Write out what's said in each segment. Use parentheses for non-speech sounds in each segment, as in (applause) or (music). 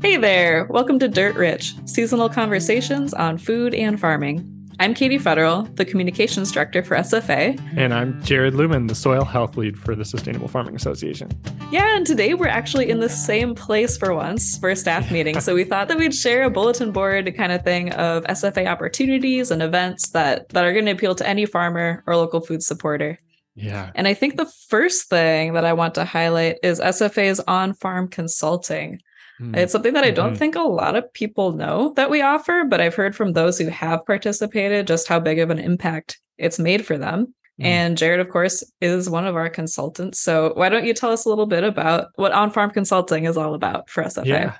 Hey there! Welcome to Dirt Rich, seasonal conversations on food and farming. I'm Katie Federal, the Communications Director for SFA. And I'm Jared Luhman, the Soil Health Lead for the Sustainable Farming Association. Yeah, and today we're actually in the same place for once for a staff (laughs) meeting. so we thought that we'd share a bulletin board kind of thing of SFA opportunities and events that, that are going to appeal to any farmer or local food supporter. Yeah. And I think the first thing that I want to highlight is SFA's on farm consulting. Mm. It's something that I don't mm-hmm. think a lot of people know that we offer, but I've heard from those who have participated just how big of an impact it's made for them. Mm. And Jared, of course, is one of our consultants. So why don't you tell us a little bit about what on farm consulting is all about for SFA? Yeah.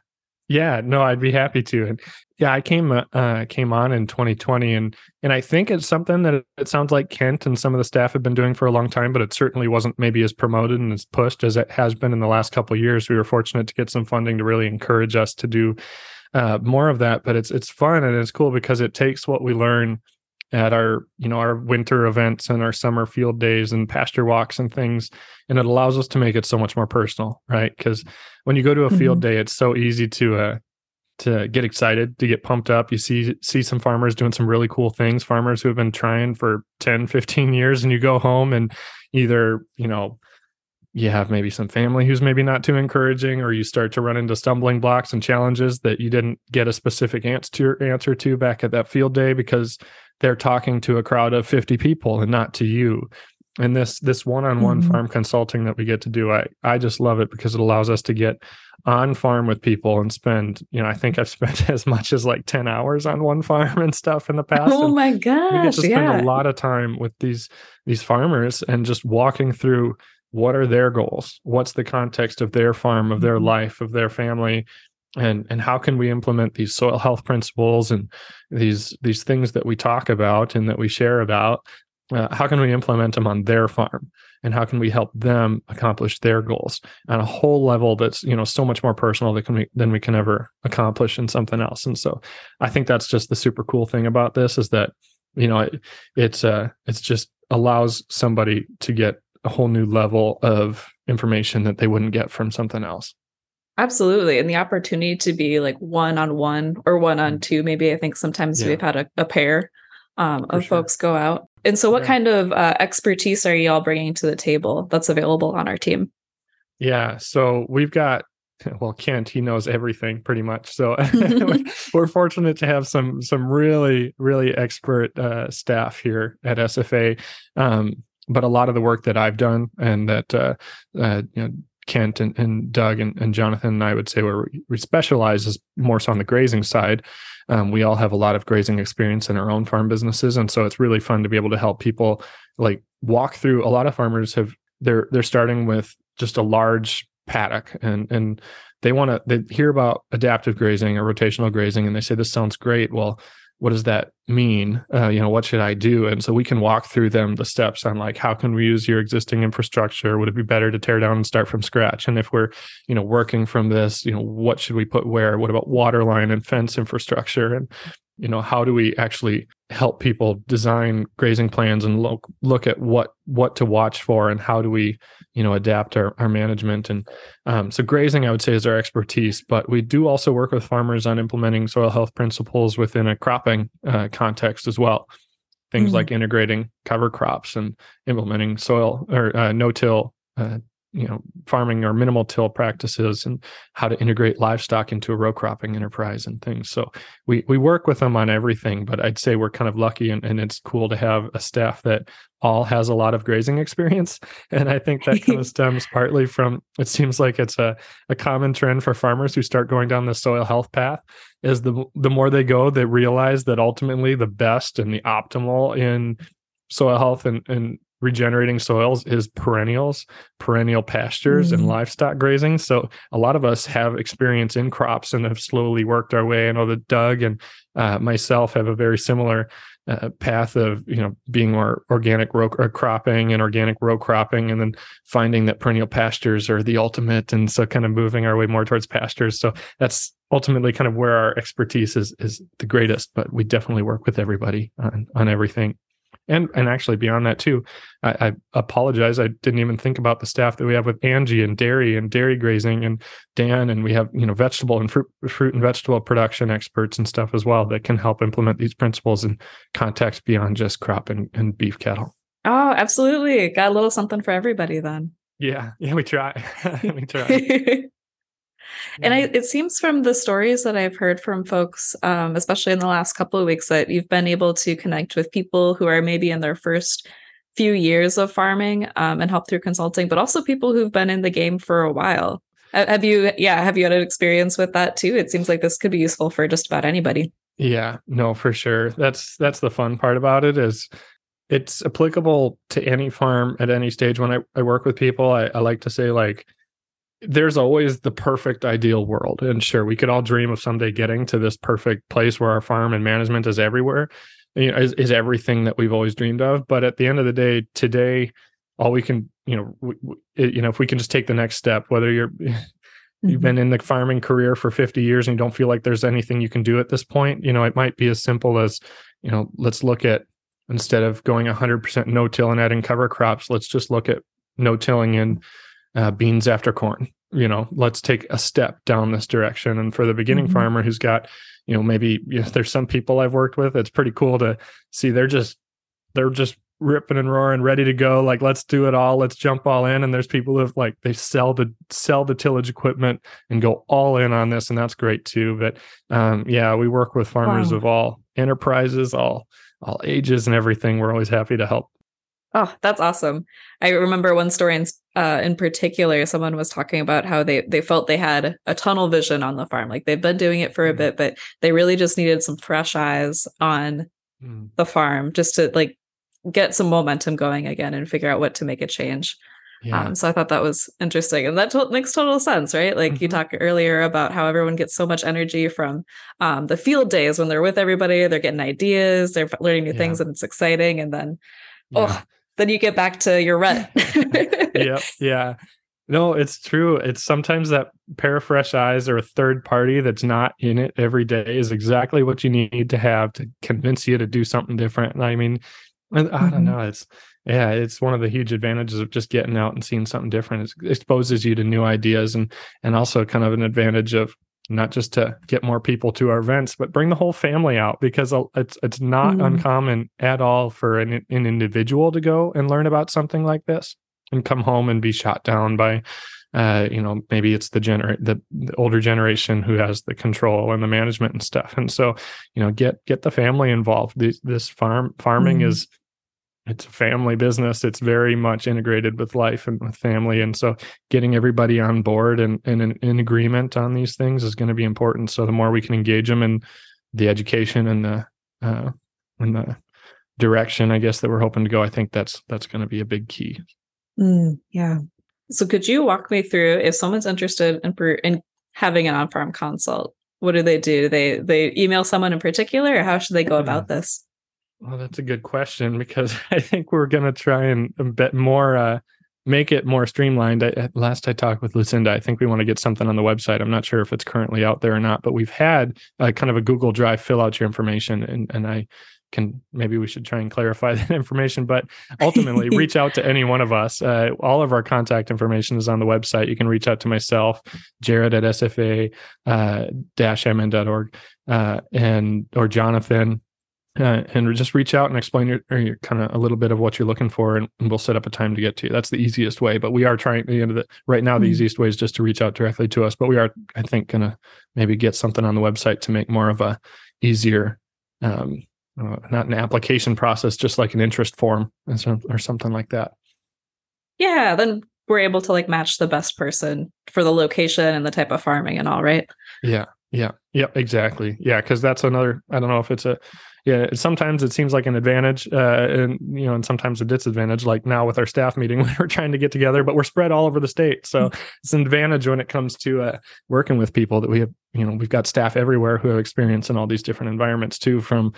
Yeah, no, I'd be happy to. And yeah, I came uh, came on in 2020, and and I think it's something that it sounds like Kent and some of the staff have been doing for a long time, but it certainly wasn't maybe as promoted and as pushed as it has been in the last couple years. We were fortunate to get some funding to really encourage us to do uh, more of that. But it's it's fun and it's cool because it takes what we learn at our you know our winter events and our summer field days and pasture walks and things. And it allows us to make it so much more personal right? Because when you go to a field mm-hmm. day it's so easy to uh to get excited to get pumped up. You see see some farmers doing some really cool things farmers who have been trying for 10 15 years and you go home and either you know you have maybe some family who's maybe not too encouraging or you start to run into stumbling blocks and challenges that you didn't get a specific answer answer to back at that field day because they're talking to a crowd of 50 people and not to you and this this one-on-one mm-hmm. farm consulting that we get to do i i just love it because it allows us to get on farm with people and spend you know i think i've (laughs) spent as much as like 10 hours on one farm and stuff in the past oh my gosh we get to spend yeah. a lot of time with these these farmers and just walking through what are their goals? What's the context of their farm of their mm-hmm. life of their family? And and how can we implement these soil health principles and these these things that we talk about and that we share about? Uh, how can we implement them on their farm? And how can we help them accomplish their goals on a whole level that's you know so much more personal than, we, than we can ever accomplish in something else? And so i think that's just the super cool thing about this is that you know it, it's uh it's just allows somebody to get a whole new level of information that they wouldn't get from something else Absolutely. And the opportunity to be like one on one or one on two, maybe I think sometimes yeah. we've had a, a pair um, of sure. folks go out. And so, what kind of uh, expertise are you all bringing to the table that's available on our team? Yeah. So, we've got, (laughs) well, Kent, he knows everything pretty much. So, (laughs) (laughs) we're fortunate to have some, some really, really expert uh, staff here at SFA. Um, but a lot of the work that I've done and that uh, uh, you know Kent and, and Doug and, and, Jonathan and I would say where we specialize is more so on the grazing side. Um, we all have a lot of grazing experience in our own farm businesses, and so it's really fun to be able to help people like walk through. A lot of farmers have they're they're starting with just a large paddock and and they want to they hear about adaptive grazing or rotational grazing and they say this sounds great. Well, what does that mean? Uh, you know what should i do? And so we can walk through them the steps on like how can we use your existing infrastructure? Would it be better to tear down and start from scratch? And if we're you know working from this you know what should we put where? What about water line and fence infrastructure? And you know how do we actually help people design grazing plans and look look at what what to watch for and how do we you know adapt our, our management and um, so grazing i would say is our expertise but we do also work with farmers on implementing soil health principles within a cropping uh, context as well things mm-hmm. like integrating cover crops and implementing soil or uh, no-till uh, you know farming or minimal till practices and how to integrate livestock into a row cropping enterprise and things. So we we work with them on everything but i'd say we're kind of lucky and, and it's cool to have a staff that all has a lot of grazing experience. (laughs) And i think that kind of (laughs) stems partly from it seems like it's a, a common trend for farmers who start going down the soil health path is the the more they go they realize that ultimately the best and the optimal in soil health and, and regenerating soils is perennials, perennial pastures, mm-hmm. and livestock grazing. So a lot of us have experience in crops and have slowly worked our way. I know that Doug and uh, myself have a very similar uh, path of you know being more organic row cropping and organic row cropping, and then finding that perennial pastures are the ultimate, and so kind of moving our way more towards pastures. So that's ultimately kind of where our expertise is is the greatest. But we definitely work with everybody on on everything. And and actually beyond that too I, I, apologize. I didn't even think about the staff that we have with angie and dairy and dairy grazing and dan and we have you know vegetable and fruit fruit and vegetable production experts and stuff as well that can help implement these principles in context beyond just crop and, and beef cattle. Oh absolutely. Got a little something for everybody then. Yeah. Yeah we try. (laughs) We try (laughs) and I, it seems from the stories that I've heard from folks, um, especially in the last couple of weeks, that you've been able to connect with people who are maybe in their first few years of farming um, and help through consulting, but also people who've been in the game for a while. Have you, yeah, have you had an experience with that too? It seems like this could be useful for just about anybody. Yeah, no, for sure. That's that's the fun part about it is it's applicable to any farm at any stage. When I, I work with people, I, I like to say like there's always the perfect ideal world. And sure, we could all dream of someday getting to this perfect place where our farm and management is everywhere, you know, is, is everything that we've always dreamed of. But at the end of the day, today, all we can, you know, we, you know, if we can just take the next step, whether you're (laughs) you've mm-hmm. been in the farming career for 50 years and you don't feel like there's anything you can do at this point, you know, it might be as simple as, you know, let's look at instead of going 100% no-till and adding cover crops, let's just look at no-tilling and uh, beans after corn you know let's take a step down this direction. And for the beginning mm-hmm. farmer who's got you know maybe you know, there's some people i've worked with it's pretty cool to see they're just they're just ripping and roaring ready to go. Like let's do it all. Let's jump all in. And there's people who have like they sell the sell the tillage equipment and go all in on this and that's great too. But um yeah we work with farmers wow. of all enterprises all all ages and everything. We're always happy to help Oh, that's awesome. I remember one story in, uh, in particular, someone was talking about how they, they felt they had a tunnel vision on the farm. Like they've been doing it for a mm. bit, but they really just needed some fresh eyes on mm. the farm just to like get some momentum going again and figure out what to make a change. Yeah. Um, so I thought that was interesting, and that to- makes total sense, right? Like mm-hmm. you talked earlier about how everyone gets so much energy from um, the field days when they're with everybody, they're getting ideas, they're learning new yeah. things, and it's exciting. And then, yeah. oh, then you get back to your rut. (laughs) yep. Yeah. No, it's true. It's sometimes that pair of fresh eyes or a third party that's not in it every day is exactly what you need to have to convince you to do something different. I mean, I, I mm-hmm. don't know. It's yeah, it's one of the huge advantages of just getting out and seeing something different. It exposes you to new ideas and and also kind of an advantage of not just to get more people to our events, but bring the whole family out because it's it's not mm. uncommon at all for an, an individual to go and learn about something like this and come home and be shot down by uh, you know maybe it's the gener the, the, older generation who has the control and the management and stuff and so you know get get the family involved this, this farm farming mm. is it's a family business. It's very much integrated with life and with family. And so getting everybody on board and, and in, in agreement on these things is going to be important. So the more we can engage them in the education and the uh and the direction i guess that we're hoping to go i think that's that's going to be a big key. Mm, yeah. So could you walk me through if someone's interested in, in having an on-farm consult what do they do? They they email someone in particular or how should they go about this well, that's a good question because (laughs) I think we're going to try and a bit more uh, make it more streamlined. I, last I talked with Lucinda, I think we want to get something on the website. I'm not sure if it's currently out there or not, but we've had uh, kind of a Google Drive fill out your information, and and I can maybe we should try and clarify (laughs) that information. But ultimately, (laughs) reach out to any one of us. Uh, all of our contact information is on the website. You can reach out to myself, Jared at SFA uh, mn.org, uh, and or Jonathan uh, and just reach out and explain your, your kind of a little bit of what you're looking for, and, and, we'll set up a time to get to you. That's the easiest way. But we are trying. The end of the right now, the mm-hmm. easiest way is just to reach out directly to us. But we are, I think, gonna maybe get something on the website to make more of a easier, um, uh, not an application process, just like an interest form or something like that. Yeah, then we're able to like match the best person for the location and the type of farming and all, right? Yeah, yeah, yeah, exactly. Yeah, because that's another. I don't know if it's a yeah sometimes it seems like an advantage uh, and you know and sometimes a disadvantage like now with our staff meeting (laughs) we're trying to get together but we're spread all over the state. So mm-hmm. it's an advantage when it comes to uh, working with people that we have you know we've got staff everywhere who have experience in all these different environments too from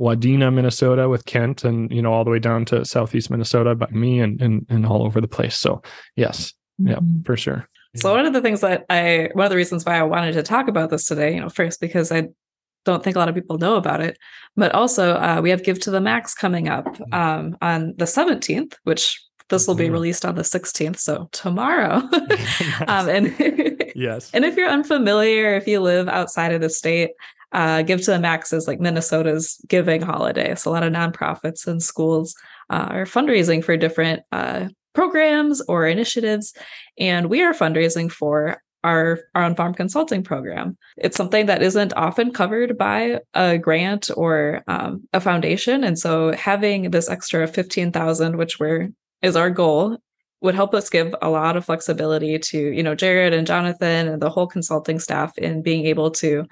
Wadena, Minnesota with Kent and you know all the way down to southeast Minnesota by me and and, and all over the place. So yes. Mm-hmm. yeah for sure. So one of the things that I one of the reasons why I wanted to talk about this today, you know, first because I don't think a lot of people know about it. But also, uh, we have Give to the Max coming up mm. um, on the 17th, which this will be mm-hmm. released on the 16th, so tomorrow. (laughs) (laughs) um, and (laughs) yes, and if you're unfamiliar, if you live outside of the state, uh, Give to the Max is like Minnesota's giving holiday. So a lot of nonprofits and schools uh, are fundraising for different uh, programs or initiatives, and we are fundraising for our, our on farm consulting program. It's something that isn't often covered by a grant or um, a foundation. And so having this extra 15,000, which we're is our goal, would help us give a lot of flexibility to, you know, Jared and Jonathan and the whole consulting staff in being able to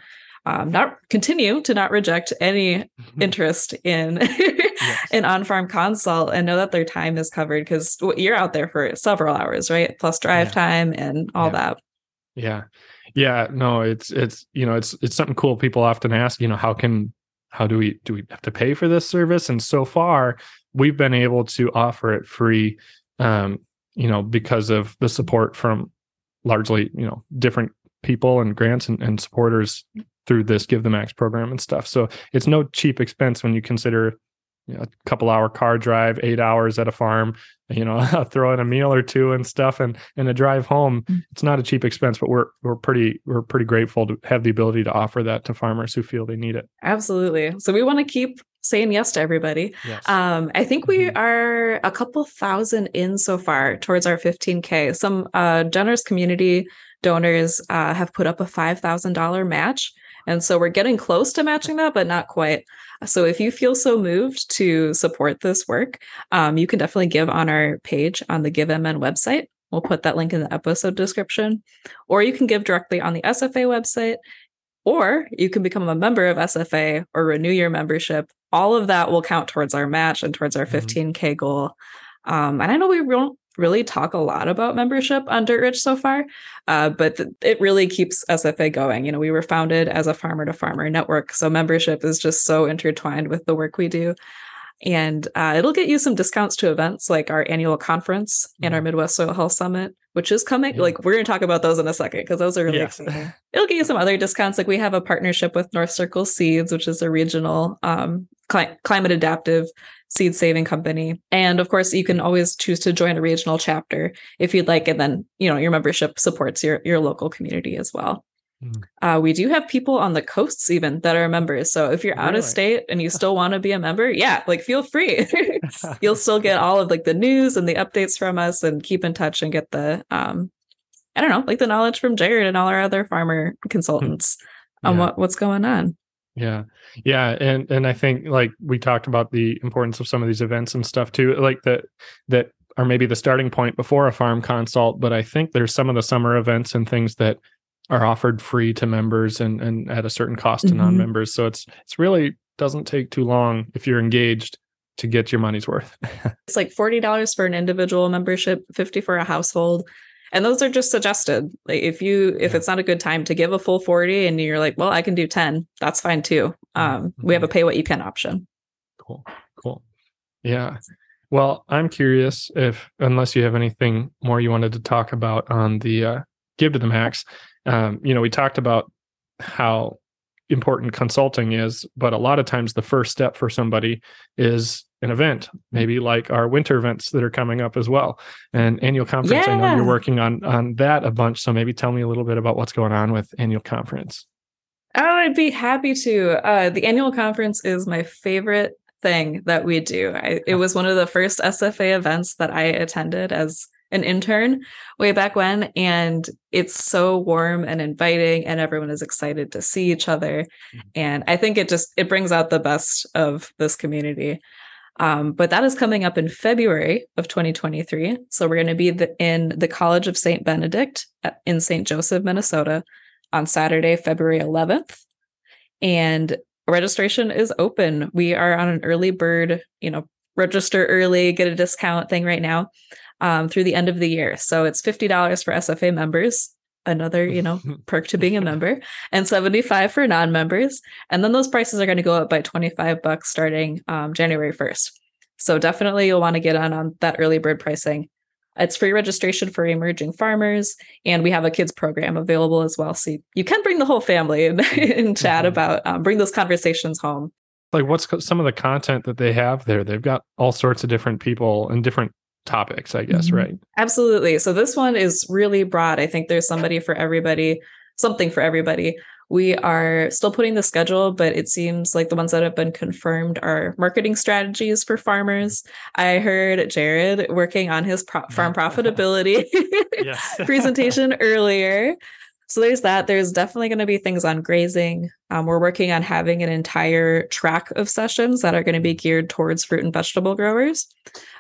um, not continue to not reject any mm-hmm. interest in yes. (laughs) in on-farm consult and know that their time is covered because you're out there for several hours, right? Plus drive yeah. time and all yeah. that. Yeah. Yeah. No, it's it's you know, it's it's something cool. People often ask, you know, how can how do we do we have to pay for this service? And so far, we've been able to offer it free um, you know, because of the support from largely, you know, different people and grants and, and supporters through this Give the Max program and stuff. So it's no cheap expense when you consider you know, a couple hour car drive, eight hours at a farm, you know, (laughs) throw in a meal or two and stuff and and a drive home. Mm. It's not a cheap expense, but we're we're pretty we're pretty grateful to have the ability to offer that to farmers who feel they need it. Absolutely. So we want to keep saying yes to everybody. Yes. Um, I think we mm-hmm. are a couple thousand in so far towards our 15K. Some uh, generous community donors uh, have put up a $5,000 match. And so we're getting close to matching that, but not quite. So if you feel so moved to support this work, um, you can definitely give on our page on the GiveMN website. We'll put that link in the episode description. Or you can give directly on the SFA website, or you can become a member of SFA or renew your membership. All of that will count towards our match and towards our 15K mm-hmm. goal. Um, and I know we won't really talk a lot about membership on Dirt Rich so far, uh, but th- it really keeps SFA going. You know, we were founded as a farmer to farmer network, so membership is just so intertwined with the work we do. And uh, it'll get you some discounts to events like our annual conference and our mm-hmm. Midwest Soil Health Summit, which is coming. Yeah. Like, we're going to talk about those in a second because those are really yes. exciting. It'll get you some other discounts. Like, we have a partnership with North Circle Seeds, which is a regional um, cli- climate adaptive seed saving company. And of course, you can always choose to join a regional chapter if you'd like. And then, you know, your membership supports your, your local community as well. Mm. Uh, we do have people on the coasts even that are members. So if you're out of state and you still want to be a member, yeah, like feel free. (laughs) (laughs) You'll still get all of like the news and the updates from us and keep in touch and get the um I don't know, like the knowledge from Jared and all our other farmer consultants yeah. on what, what's going on. Yeah. Yeah. And and I think like we talked about the importance of some of these events and stuff too, like that that are maybe the starting point before a farm consult. But I think there's some of the summer events and things that are offered free to members and, and at a certain cost mm-hmm. to non-members. So it's it's really doesn't take too long if you're engaged to get your money's worth. (laughs) it's like $40 for an individual membership, 50 for a household and those are just suggested. Like if you if it's not a good time to give a full 40 and you're like well i can do 10 that's fine too. Mm-hmm. um, mm-hmm. we have a pay what you can option. Cool cool. Yeah. Well i'm curious if unless you have anything more you wanted to talk about on the uh, give to the max um, you know we talked about how important consulting is but a lot of times the first step for somebody is an event, maybe like our winter events that are coming up as well. And annual conference, yeah. I know you're working on on that a bunch. So maybe tell me a little bit about what's going on with annual conference. Oh, I'd be happy to. Uh, the annual conference is my favorite thing that we do. I, it was one of the first SFA events that I attended as an intern way back when and it's so warm and inviting and everyone is excited to see each other mm-hmm. and i think it just it brings out the best of this community um, but that is coming up in February of 2023. So we're going to be the, in the College of St. Benedict in St. Joseph, Minnesota on Saturday, February 11th. And registration is open. We are on an early bird, you know, register early, get a discount thing right now um, through the end of the year. So it's $50 for SFA members another you know (laughs) perk to being a member and 75 for non-members and then those prices are going to go up by 25 bucks starting um, january 1st so definitely you'll want to get on on that early bird pricing It's free registration for emerging farmers, and we have a kids program available as well. So you can bring the whole family and, (laughs) and chat mm-hmm. about um, bring those conversations home. Like, what's some of the content that they have there? They've got all sorts of different people and different topics, I guess, mm-hmm. right? Absolutely. So this one is really broad. I think there's somebody for everybody, something for everybody. We are still putting the schedule, but it seems like the ones that have been confirmed are marketing strategies for farmers. I heard Jared working on his pro- farm (laughs) profitability (laughs) presentation earlier. So there's that. There's definitely going to be things on grazing. Um, we're working on having an entire track of sessions that are going to be geared towards fruit and vegetable growers.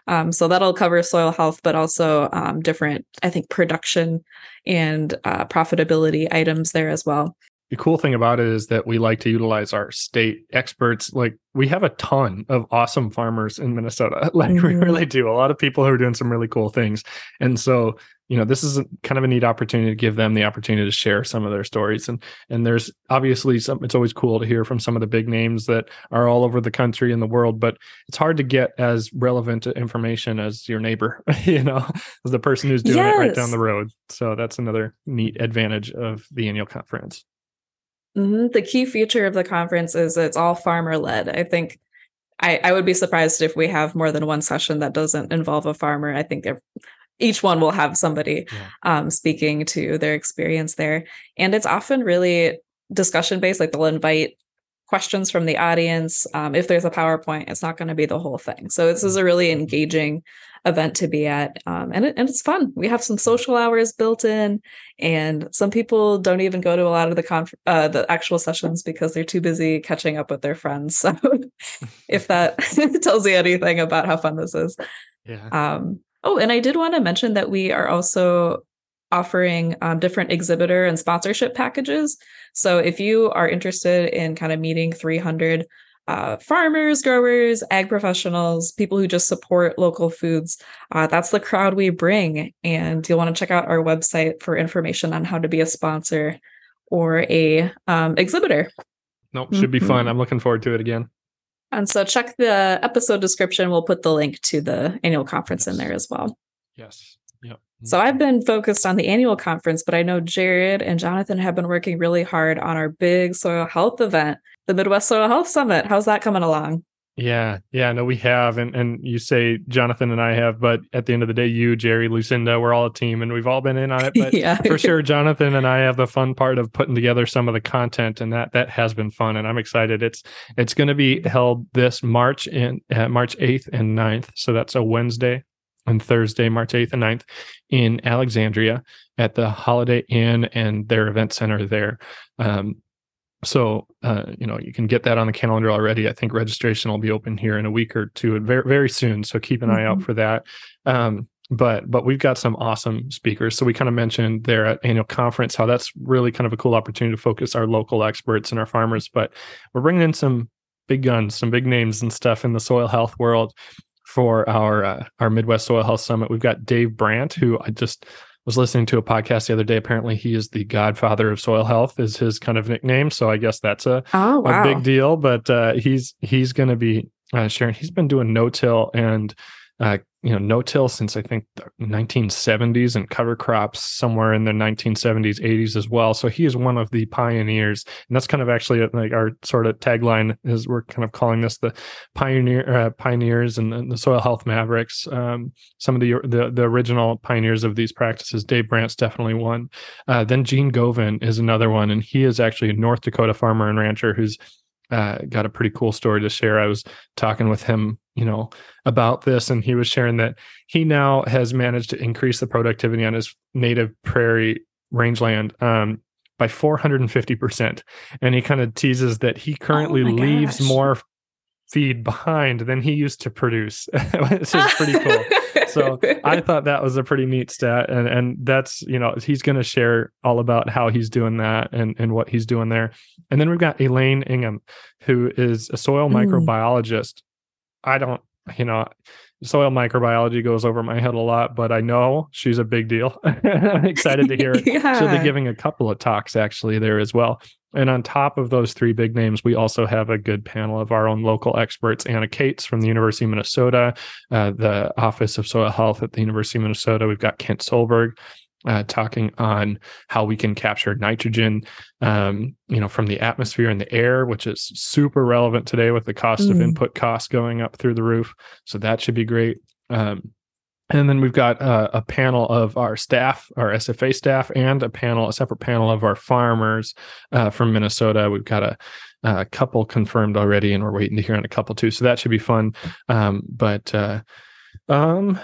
Um, so that'll cover soil health, but also um, different, I think, production and uh, profitability items there as well the cool thing about it is that we like to utilize our state experts. Like we have a ton of awesome farmers in Minnesota. (laughs) Like mm-hmm. we really do. A lot of people who are doing some really cool things. And so, you know, this is a, kind of a neat opportunity to give them the opportunity to share some of their stories. And and there's obviously some it's always cool to hear from some of the big names that are all over the country and the world, but it's hard to get as relevant information as your neighbor, (laughs) you know, as the person who's doing yes. it right down the road. So that's another neat advantage of the annual conference. Mm-hmm. The key feature of the conference is it's all farmer led. I think I, I would be surprised if we have more than one session that doesn't involve a farmer. I think each one will have somebody yeah. um, speaking to their experience there. And it's often really discussion based, like they'll invite questions from the audience. Um, if there's a PowerPoint, it's not going to be the whole thing. So this is a really mm-hmm. engaging event to be at. Um, and, it, and it's fun. We have some social hours built in, and some people don't even go to a lot of the conf- uh, the actual sessions because they're too busy catching up with their friends. (laughs) So if (laughs) that (laughs) tells you anything about how fun this is. Yeah. Um, oh, and I did want to mention that we are also offering um, different exhibitor and sponsorship packages. So if you are interested in kind of meeting 300 uh, farmers, growers, ag professionals, people who just support local foods. Uh, that's the crowd we bring. And you'll want to check out our website for information on how to be a sponsor or a um, exhibitor. Nope, should mm-hmm. be fun. I'm looking forward to it again. And so check the episode description. We'll put the link to the annual conference yes. in there as well. Yes. Yep. So I've been focused on the annual conference, but I know Jared and Jonathan have been working really hard on our big soil health event the Midwest Soil Health Summit. How's that coming along? Yeah, yeah, no, we have, and and you say Jonathan and I have, but at the end of the day, you, Jerry, Lucinda, we're all a team, and we've all been in on it. (laughs) But yeah. for sure, Jonathan and I have the fun part of putting together some of the content, and that that has been fun, and I'm excited. It's it's going to be held this March in uh, March 8th and 9th, so that's a Wednesday and Thursday, March 8th and 9th, in Alexandria at the Holiday Inn and their event center there. Um, so uh, you know you can get that on the calendar already i think registration will be open here in a week or two very, very soon so keep an mm-hmm. eye out mm-hmm. for that um, but but we've got some awesome speakers so we kind of mentioned there at annual conference how that's really kind of a cool opportunity to focus our local experts and our farmers but we're bringing in some big guns some big names and stuff in the soil health world for our uh, our midwest soil health summit we've got dave brandt who i just was listening to a podcast the other day. Apparently, he is the godfather of soil health, is his kind of nickname. So I guess that's a, oh, wow. a big deal. But uh, he's he's going to be uh, sharing. He's been doing no till and uh, you know no till since I think the 1970s and cover crops somewhere in the 1970s 80s as well. So he is one of the pioneers, and that's kind of actually uh, like our sort of tagline is we're kind of calling this the pioneer uh, pioneers and the, soil health mavericks. Um, some of the, the, the original pioneers of these practices. Dave Brandt's definitely one. Uh, then Gene Goven is another one, and he is actually a North Dakota farmer and rancher who's uh, got a pretty cool story to share. I was talking with him, you know, about this, and he was sharing that he now has managed to increase the productivity on his native prairie rangeland um, by 450%. And he kind of teases that he currently oh leaves more feed behind than he used to produce, (laughs) which is pretty cool. so I (laughs) thought that was a pretty neat stat. And and that's, you know, he's gonna share all about how he's doing that and, and what he's doing there. And then we've got Elaine Ingham, who is a soil mm. microbiologist. I don't you know, soil microbiology goes over my head a lot, but I know she's a big deal. (laughs) I'm excited to (laughs) hear yeah. She'll be giving a couple of talks actually there as well. And on top of those three big names, we also have a good panel of our own local experts. Anna Cates from the University of Minnesota, uh, the Office of Soil Health at the University of Minnesota. We've got Kent Solberg uh, talking on how we can capture nitrogen, um, you know, from the atmosphere and the air, which is super relevant today with the cost mm. of input costs going up through the roof. So that should be great. Um, and then we've got uh, a panel of our staff, our SFA staff, and a panel, a separate panel of our farmers uh, from Minnesota. We've got a, a, couple confirmed already, and we're waiting to hear on a couple too. So that should be fun. Um, but uh, um,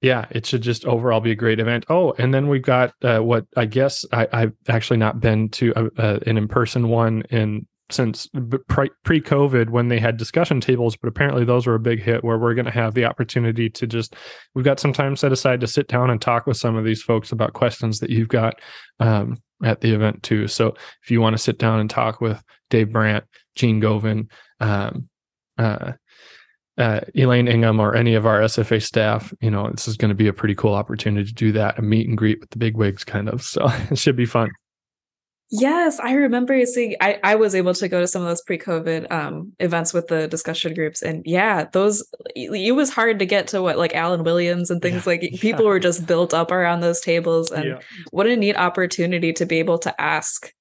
yeah, it should just overall be a great event. Oh, and then we've got uh, what I guess I, have actually not been to a, a, an in person one in since pre COVID when they had discussion tables, but apparently those were a big hit where we're going to have the opportunity to just, we've got some time set aside to sit down and talk with some of these folks about questions that you've got um, at the event too. So if you want to sit down and talk with Dave Brandt, Gene Goven, um, uh, uh, Elaine Ingham or any of our SFA staff, you know, this is going to be a pretty cool opportunity to do that, a meet and greet with the big wigs kind of. (laughs) So it should be fun. Yes, I remember seeing. I I was able to go to some of those pre-COVID um, events with the discussion groups, and yeah, those it was hard to get to what like Allen Williams and things yeah, like (laughs) people yeah. were just built up around those tables, and yeah. what a neat opportunity to be able to ask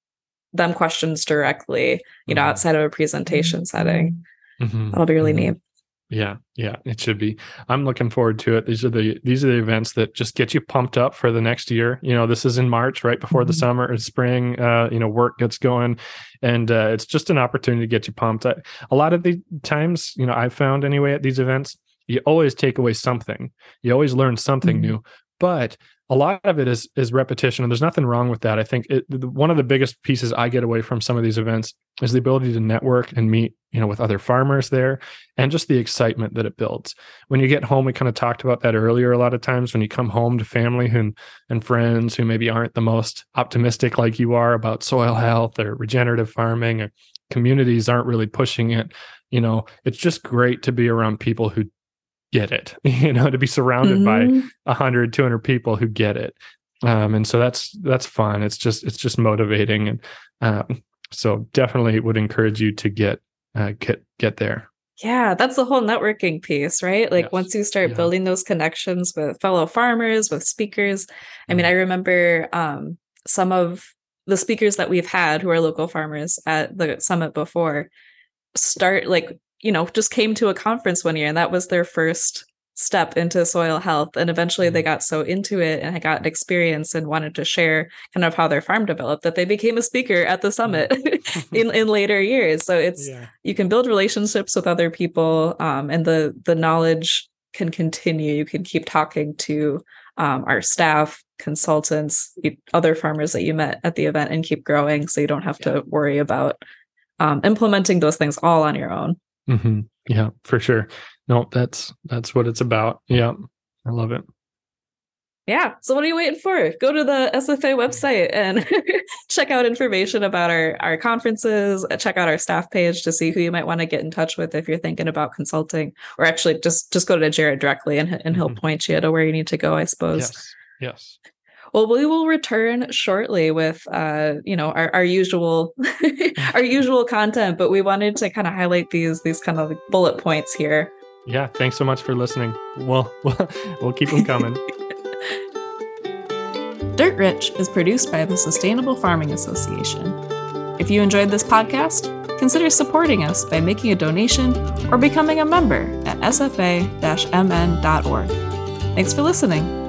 them questions directly, you know, mm-hmm. outside of a presentation setting. Mm-hmm. That'll be really mm-hmm. neat. Yeah, yeah, it should be. I'm looking forward to it. These are the these are the events that just get you pumped up for the next year. You know, this is in March, right before mm-hmm. the summer or spring. Uh, you know, work gets going, and uh, it's just an opportunity to get you pumped. I, a lot of the times, you know, I've found anyway at these events, you always take away something. You always learn something mm-hmm. new, but a lot of it is is repetition and there's nothing wrong with that. I think it, one of the biggest pieces i get away from some of these events is the ability to network and meet you know with other farmers there and just the excitement that it builds. When you get home we kind of talked about that earlier a lot of times when you come home to family and and friends who maybe aren't the most optimistic like you are about soil health or regenerative farming or communities aren't really pushing it you know it's just great to be around people who get it (laughs) you know to be surrounded mm-hmm. by 100 200 people who get it um, and so that's that's fun it's just it's just motivating and um, so definitely would encourage you to get uh, get get there yeah that's the whole networking piece right like yes. once you start yeah. building those connections with fellow farmers with speakers i mean mm-hmm. i remember um, some of the speakers that we've had who are local farmers at the summit before start like you know, just came to a conference one year and that was their first step into soil health. And eventually they mm-hmm. got so into it and got experience and wanted to share kind of how their farm developed that they became a speaker at the summit mm-hmm. (laughs) in, (laughs) in later years. So it's yeah. you can build relationships with other people um, and the the knowledge can continue. You can keep talking to um, our staff, consultants, other farmers that you met at the event and keep growing so you don't have yeah. to worry about um, implementing those things all on your own. Mm-hmm. Yeah, for sure. No, that's that's what it's about. Yeah, I love it. Yeah. So what are you waiting for? Go to the SFA website and (laughs) check out information about our our conferences. Check out our staff page to see who you might want to get in touch with if you're thinking about consulting, or actually just just go to Jared directly and and he'll mm-hmm. point you to where you need to go. I suppose. Yes. Yes. Well, we will return shortly with uh, you know, our, our usual (laughs) our usual content, but we wanted to kind of highlight these these kind of bullet points here. Yeah, thanks so much for listening. Well, (laughs) we'll, we'll keep them coming. (laughs) Dirt Rich is produced by the Sustainable Farming Association. If you enjoyed this podcast, consider supporting us by making a donation or becoming a member at sfa-mn.org. Thanks for listening.